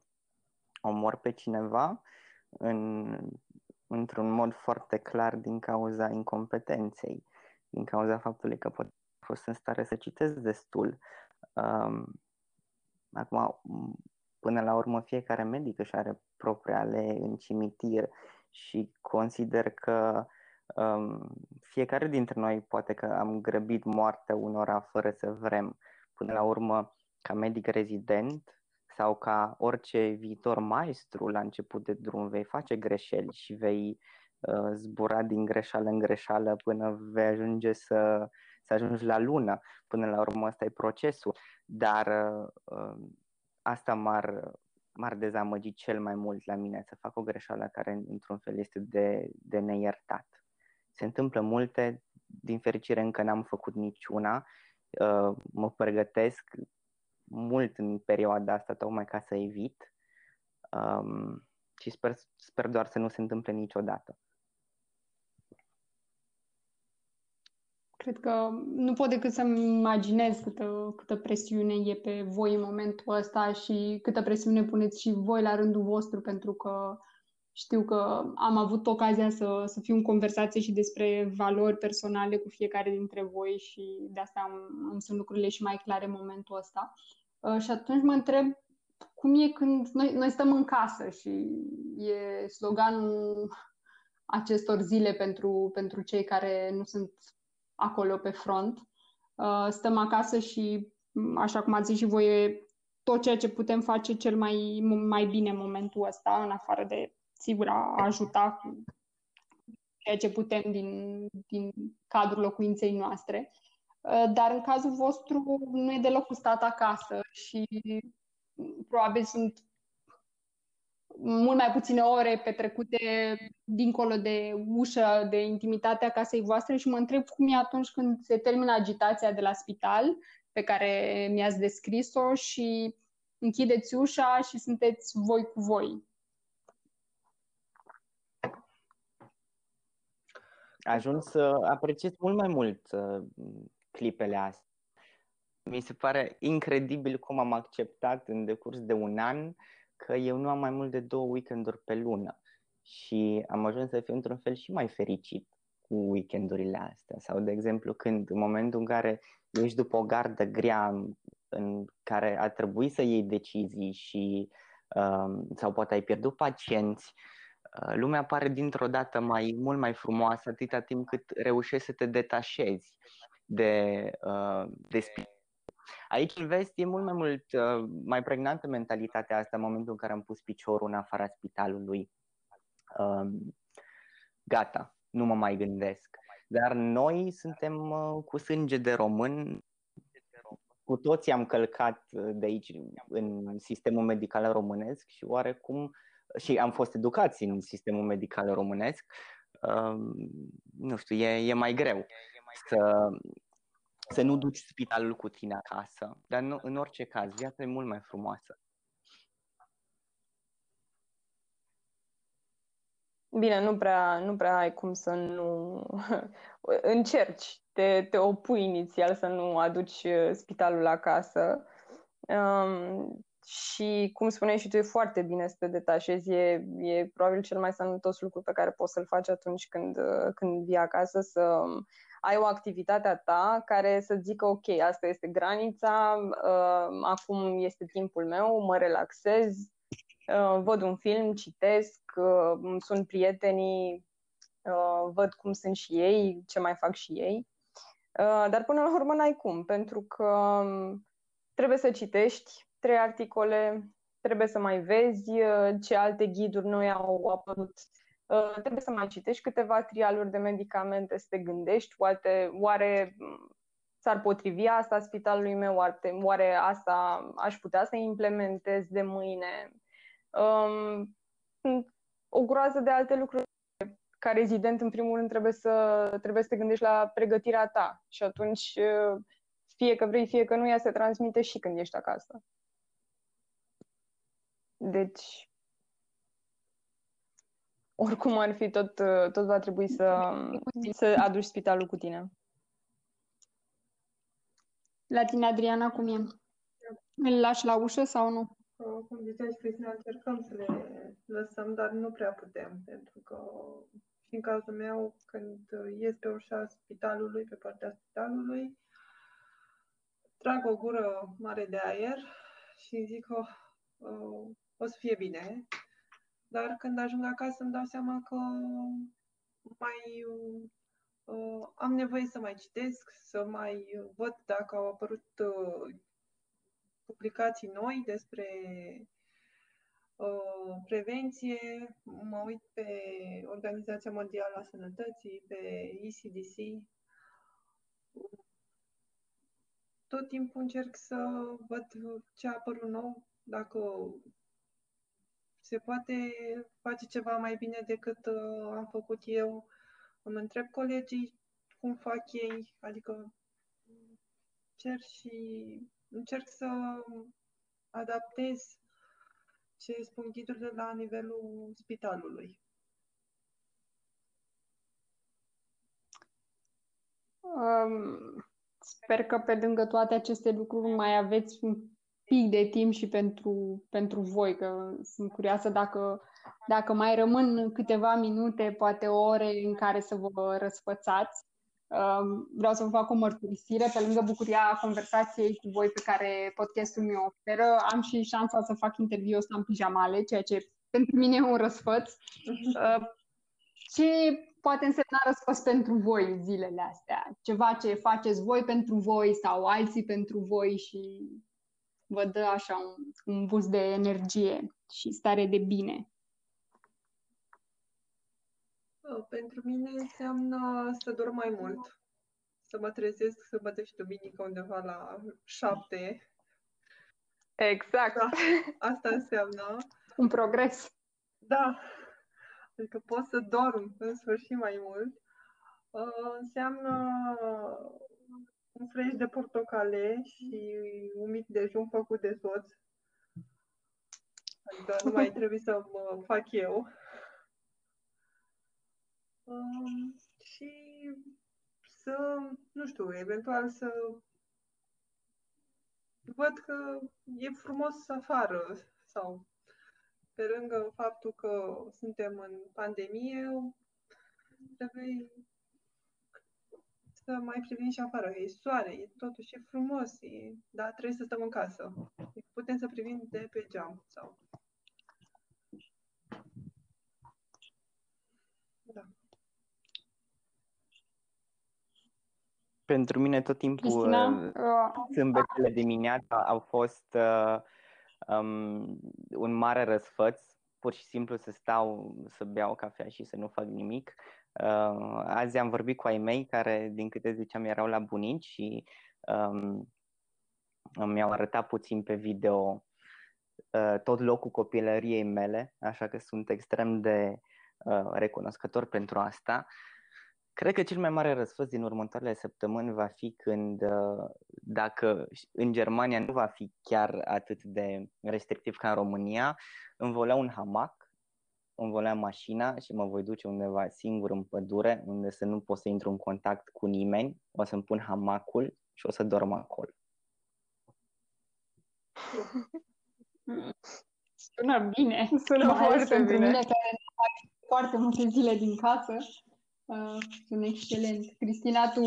omor pe cineva în, într-un mod foarte clar din cauza incompetenței, din cauza faptului că pot a fost în stare să citesc destul. Um, acum, până la urmă, fiecare medic își are propria ale în cimitir și consider că um, fiecare dintre noi poate că am grăbit moartea unora fără să vrem. Până la urmă, ca medic rezident sau ca orice viitor maestru la început de drum vei face greșeli și vei uh, zbura din greșeală în greșeală până vei ajunge să, să ajungi la lună. Până la urmă ăsta e procesul. Dar uh, asta m-ar, m-ar dezamăgi cel mai mult la mine, să fac o greșeală care într-un fel este de, de neiertat. Se întâmplă multe, din fericire încă n-am făcut niciuna, uh, mă pregătesc, mult în perioada asta, tocmai ca să evit um, și sper, sper doar să nu se întâmple niciodată. Cred că nu pot decât să-mi imaginez câtă, câtă presiune e pe voi în momentul ăsta și câtă presiune puneți și voi la rândul vostru, pentru că știu că am avut ocazia să, să fiu în conversație și despre valori personale cu fiecare dintre voi și de asta am, îmi sunt lucrurile și mai clare în momentul ăsta. Uh, și atunci mă întreb cum e când noi, noi stăm în casă și e sloganul acestor zile pentru, pentru cei care nu sunt acolo pe front. Uh, stăm acasă și, așa cum ați zis și voi, tot ceea ce putem face cel mai, mai bine în momentul ăsta, în afară de, sigur, a ajuta cu ceea ce putem din, din cadrul locuinței noastre. Uh, dar în cazul vostru nu e deloc cu stat acasă și probabil sunt mult mai puține ore petrecute dincolo de ușă, de intimitatea casei voastre și mă întreb cum e atunci când se termină agitația de la spital pe care mi-ați descris-o și închideți ușa și sunteți voi cu voi. Ajuns să apreciez mult mai mult uh, clipele astea. Mi se pare incredibil cum am acceptat în decurs de un an că eu nu am mai mult de două weekenduri pe lună și am ajuns să fiu într-un fel și mai fericit cu weekendurile astea. Sau, de exemplu, când în momentul în care ești după o gardă grea în care a trebuit să iei decizii și um, sau poate ai pierdut pacienți, uh, lumea pare dintr-o dată mai mult mai frumoasă atâta timp cât reușești să te detașezi de, uh, de Aici în vest e mult mai mult, uh, mai pregnantă mentalitatea asta în momentul în care am pus piciorul în afara spitalului. Uh, gata, nu mă mai gândesc. Dar noi suntem uh, cu sânge de român, cu toții am călcat uh, de aici în sistemul medical românesc și oarecum și am fost educați în sistemul medical românesc, uh, nu știu, e, e mai greu să, să nu duci spitalul cu tine acasă. Dar nu, în orice caz, viața e mult mai frumoasă. Bine, nu prea, nu prea ai cum să nu încerci, te, te opui inițial să nu aduci uh, spitalul acasă. Um, și, cum spuneai și tu, e foarte bine să te detașezi. E, e probabil cel mai sănătos lucru pe care poți să-l faci atunci când, uh, când vii acasă, să ai o activitate a ta care să zică, ok, asta este granița, uh, acum este timpul meu, mă relaxez, uh, văd un film, citesc, uh, sunt prietenii, uh, văd cum sunt și ei, ce mai fac și ei. Uh, dar până la urmă n-ai cum, pentru că um, trebuie să citești trei articole, trebuie să mai vezi uh, ce alte ghiduri noi au apărut, uh, trebuie să mai citești câteva trialuri de medicamente, să te gândești, oare, oare s-ar potrivi asta spitalului meu, oare, oare asta aș putea să implementez de mâine. Um, o groază de alte lucruri. Ca rezident, în primul rând, trebuie să, trebuie să te gândești la pregătirea ta și atunci, uh, fie că vrei, fie că nu, ea se transmite și când ești acasă. Deci, oricum ar fi, tot, tot va trebui să, să aduci spitalul cu tine. La tine, Adriana, cum e? Îl lași la ușă sau nu? Cum zicea și Cristina, încercăm să le lăsăm, dar nu prea putem, pentru că și în cazul meu, când ies pe ușa spitalului, pe partea spitalului, trag o gură mare de aer și zic, oh, oh, o să fie bine. Dar când ajung acasă îmi dau seama că mai uh, am nevoie să mai citesc, să mai văd dacă au apărut uh, publicații noi despre uh, prevenție. Mă uit pe Organizația Mondială a Sănătății, pe ECDC. Tot timpul încerc să văd ce a apărut nou, dacă se poate face ceva mai bine decât uh, am făcut eu. Îmi întreb colegii cum fac ei, adică cer și încerc să adaptez ce spun ghidurile la nivelul spitalului. Um, sper că pe lângă toate aceste lucruri mai aveți un pic de timp și pentru, pentru voi, că sunt curioasă dacă, dacă mai rămân câteva minute, poate ore în care să vă răsfățați. Um, vreau să vă fac o mărturisire. Pe lângă bucuria conversației cu voi pe care podcastul mi-o oferă, am și șansa să fac interviul ăsta în pijamale, ceea ce pentru mine e un răsfăț. Uh, ce poate însemna răsfăț pentru voi zilele astea? Ceva ce faceți voi pentru voi sau alții pentru voi și vă dă așa un, un boost de energie și stare de bine? Pentru mine înseamnă să dorm mai mult, să mă trezesc sâmbătă și duminică undeva la șapte. Exact. Da, asta înseamnă. Un progres. Da. Adică pot să dorm în sfârșit mai mult. Uh, înseamnă un fresh de portocale și un mic dejun făcut de soț. Adică nu mai trebuie să mă fac eu. Um, și să, nu știu, eventual să văd că e frumos afară sau pe lângă faptul că suntem în pandemie, trebuie să mai privim și afară. E soare, e totuși e frumos, e, dar trebuie să stăm în casă. Putem să privim de pe geam sau... Da. Pentru mine tot timpul Cristina? Uh, sâmbetele dimineața au fost uh, um, un mare răsfăț, pur și simplu să stau, să beau cafea și să nu fac nimic. Uh, azi am vorbit cu ai mei care, din câte ziceam, erau la bunici și um, mi-au arătat puțin pe video uh, tot locul copilăriei mele, așa că sunt extrem de uh, recunoscător pentru asta. Cred că cel mai mare răsfăț din următoarele săptămâni va fi când, uh, dacă în Germania nu va fi chiar atât de restrictiv ca în România, îmi voi lua un hamac, îmi voi lua mașina și mă voi duce undeva singur în pădure, unde să nu pot să intru în contact cu nimeni, o să-mi pun hamacul și o să dorm acolo. Sună bine. Sună foarte pentru bine. mine care fac foarte multe zile din casă. Uh, sunt excelent. Cristina, tu,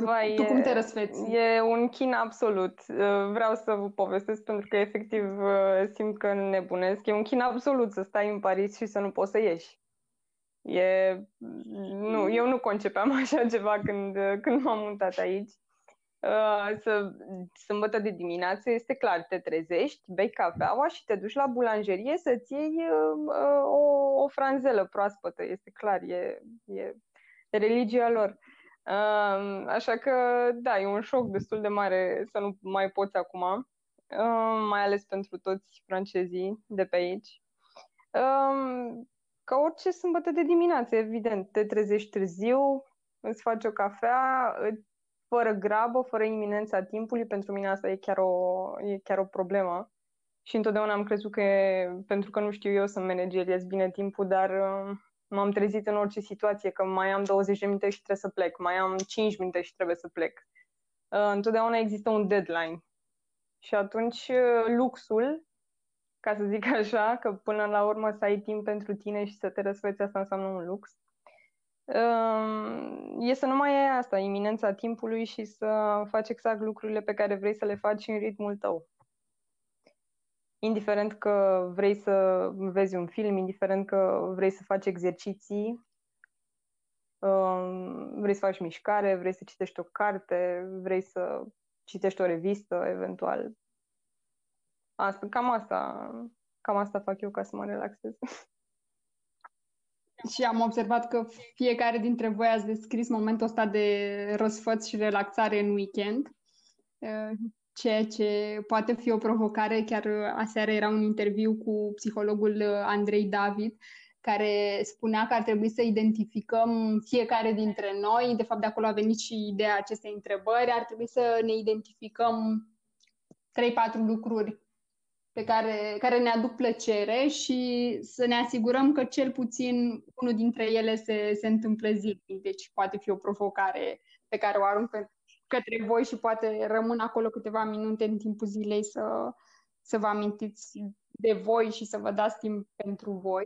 Vai, tu cum te răsfeți? E un chin absolut. Uh, vreau să vă povestesc pentru că efectiv uh, simt că nebunesc. E un chin absolut să stai în Paris și să nu poți să ieși. E... Nu, eu nu concepeam așa ceva când, când m-am mutat aici. Uh, să, sâmbătă de dimineață este clar, te trezești, bei cafeaua și te duci la bulanjerie să-ți iei uh, uh, o, o franzelă proaspătă. Este clar, e, e religia lor. Uh, așa că, da, e un șoc destul de mare să nu mai poți acum, uh, mai ales pentru toți francezii de pe aici. Uh, ca orice sâmbătă de dimineață, evident, te trezești târziu, îți faci o cafea, fără grabă, fără iminența timpului, pentru mine asta e chiar o, e chiar o problemă. Și întotdeauna am crezut că e pentru că nu știu eu să manageriez bine timpul, dar uh, m-am trezit în orice situație că mai am 20 de minute și trebuie să plec, mai am 5 minute și trebuie să plec. Uh, întotdeauna există un deadline. Și atunci uh, luxul, ca să zic așa, că până la urmă să ai timp pentru tine și să te răsfeți, asta înseamnă un lux e să nu mai ai asta, iminența timpului și să faci exact lucrurile pe care vrei să le faci în ritmul tău. Indiferent că vrei să vezi un film, indiferent că vrei să faci exerciții, vrei să faci mișcare, vrei să citești o carte, vrei să citești o revistă, eventual. Asta, cam asta, cam asta fac eu ca să mă relaxez. Și am observat că fiecare dintre voi ați descris momentul ăsta de răsfăț și relaxare în weekend, ceea ce poate fi o provocare. Chiar aseară era un interviu cu psihologul Andrei David, care spunea că ar trebui să identificăm fiecare dintre noi, de fapt de acolo a venit și ideea acestei întrebări, ar trebui să ne identificăm 3-4 lucruri pe care, care ne aduc plăcere și să ne asigurăm că cel puțin unul dintre ele se, se întâmplă zilnic. Deci poate fi o provocare pe care o arunc către voi și poate rămân acolo câteva minute în timpul zilei să, să vă amintiți de voi și să vă dați timp pentru voi.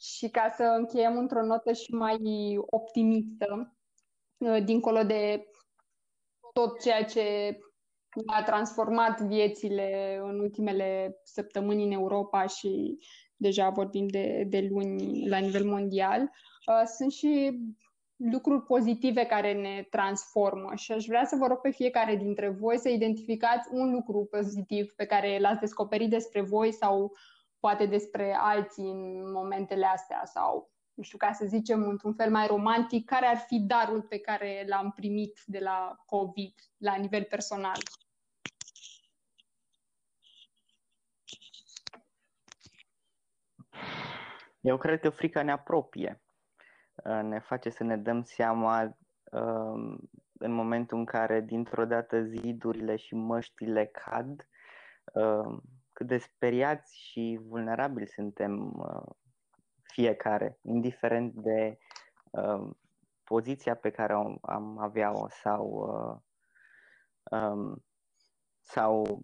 Și ca să încheiem într-o notă și mai optimistă, dincolo de tot ceea ce a transformat viețile în ultimele săptămâni în Europa și deja vorbim de, de luni la nivel mondial. Uh, sunt și lucruri pozitive care ne transformă și aș vrea să vă rog pe fiecare dintre voi să identificați un lucru pozitiv pe care l-ați descoperit despre voi sau poate despre alții în momentele astea sau nu știu, ca să zicem într-un fel mai romantic, care ar fi darul pe care l-am primit de la COVID la nivel personal? Eu cred că frica ne apropie, uh, ne face să ne dăm seama um, în momentul în care dintr-o dată zidurile și măștile cad, um, cât de speriați și vulnerabili suntem uh, fiecare, indiferent de um, poziția pe care am avea-o sau, uh, sau,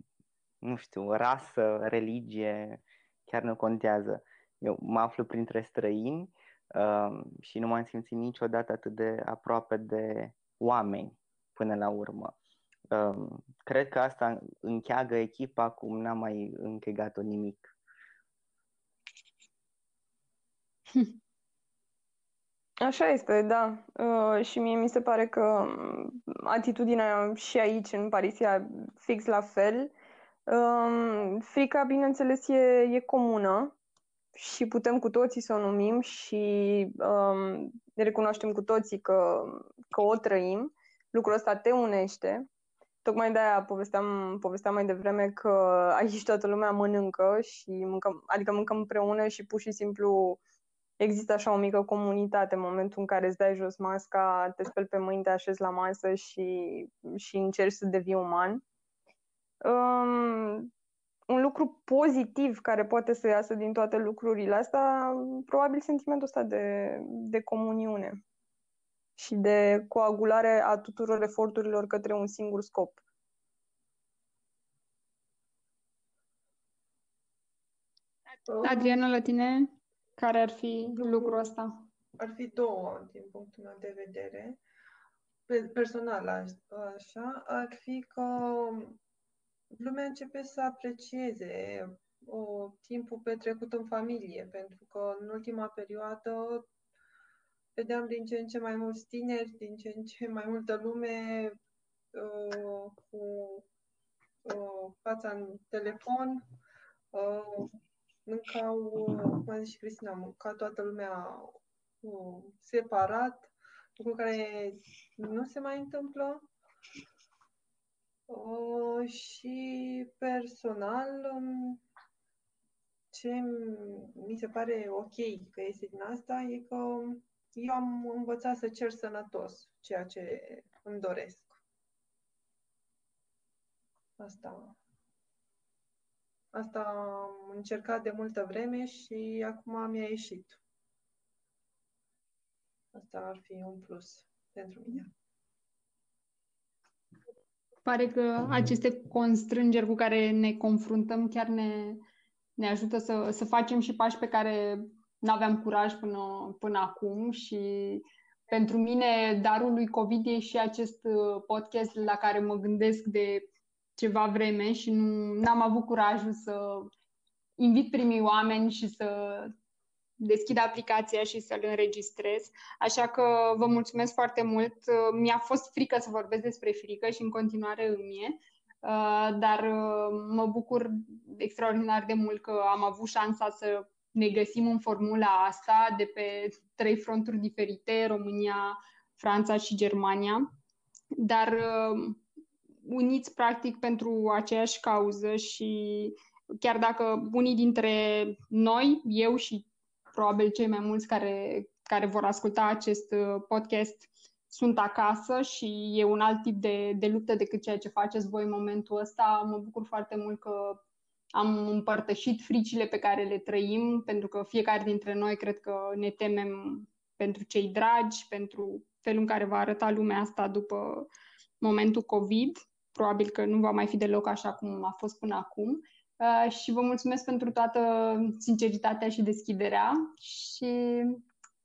nu știu, rasă, religie, chiar nu contează. Eu mă aflu printre străini uh, și nu m-am simțit niciodată atât de aproape de oameni până la urmă. Uh, cred că asta încheagă echipa cum n-am mai închegat-o nimic. Așa este, da. Uh, și mie mi se pare că atitudinea și aici, în Paris, e fix la fel. Um, frica, bineînțeles, e, e comună și putem cu toții să o numim și um, ne recunoaștem cu toții că, că o trăim. Lucrul ăsta te unește. Tocmai de-aia povesteam, povesteam mai devreme că aici toată lumea mănâncă și mâncăm, adică mâncăm împreună și pur și simplu există așa o mică comunitate în momentul în care îți dai jos masca, te speli pe mâini, te așezi la masă și, și încerci să devii uman. Um, un lucru pozitiv care poate să iasă din toate lucrurile astea, probabil sentimentul ăsta de, de comuniune și de coagulare a tuturor eforturilor către un singur scop. Adriana, la tine, care ar fi lucrul ăsta? Ar fi două, din punctul meu de vedere. Personal, așa, ar fi că lumea începe să aprecieze o, timpul petrecut în familie, pentru că în ultima perioadă vedeam din ce în ce mai mulți tineri, din ce în ce mai multă lume uh, cu uh, fața în telefon, uh, mâncau, uh, cum a zis și Cristina, mânca toată lumea uh, separat, lucru care nu se mai întâmplă. Uh, și personal, um, ce mi se pare ok că este din asta e că eu am învățat să cer sănătos ceea ce îmi doresc. Asta, asta am încercat de multă vreme și acum mi-a ieșit. Asta ar fi un plus pentru mine pare că aceste constrângeri cu care ne confruntăm chiar ne, ne ajută să, să facem și pași pe care nu aveam curaj până, până acum și pentru mine darul lui COVID e și acest uh, podcast la care mă gândesc de ceva vreme și nu am avut curajul să invit primii oameni și să deschid aplicația și să-l înregistrez. Așa că vă mulțumesc foarte mult. Mi-a fost frică să vorbesc despre frică și în continuare îmi e, uh, dar uh, mă bucur extraordinar de mult că am avut șansa să ne găsim în formula asta de pe trei fronturi diferite, România, Franța și Germania, dar uh, uniți practic pentru aceeași cauză și chiar dacă unii dintre noi, eu și probabil cei mai mulți care, care vor asculta acest uh, podcast sunt acasă și e un alt tip de, de luptă decât ceea ce faceți voi în momentul ăsta. Mă bucur foarte mult că am împărtășit fricile pe care le trăim, pentru că fiecare dintre noi cred că ne temem pentru cei dragi, pentru felul în care va arăta lumea asta după momentul COVID. Probabil că nu va mai fi deloc așa cum a fost până acum. Uh, și vă mulțumesc pentru toată sinceritatea și deschiderea și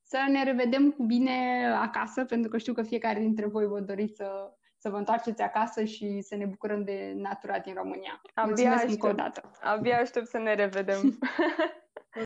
să ne revedem cu bine acasă, pentru că știu că fiecare dintre voi vă doriți să, să vă întoarceți acasă și să ne bucurăm de natura din România. Abia mulțumesc aștept, încă o dată. Abia aștept să ne revedem.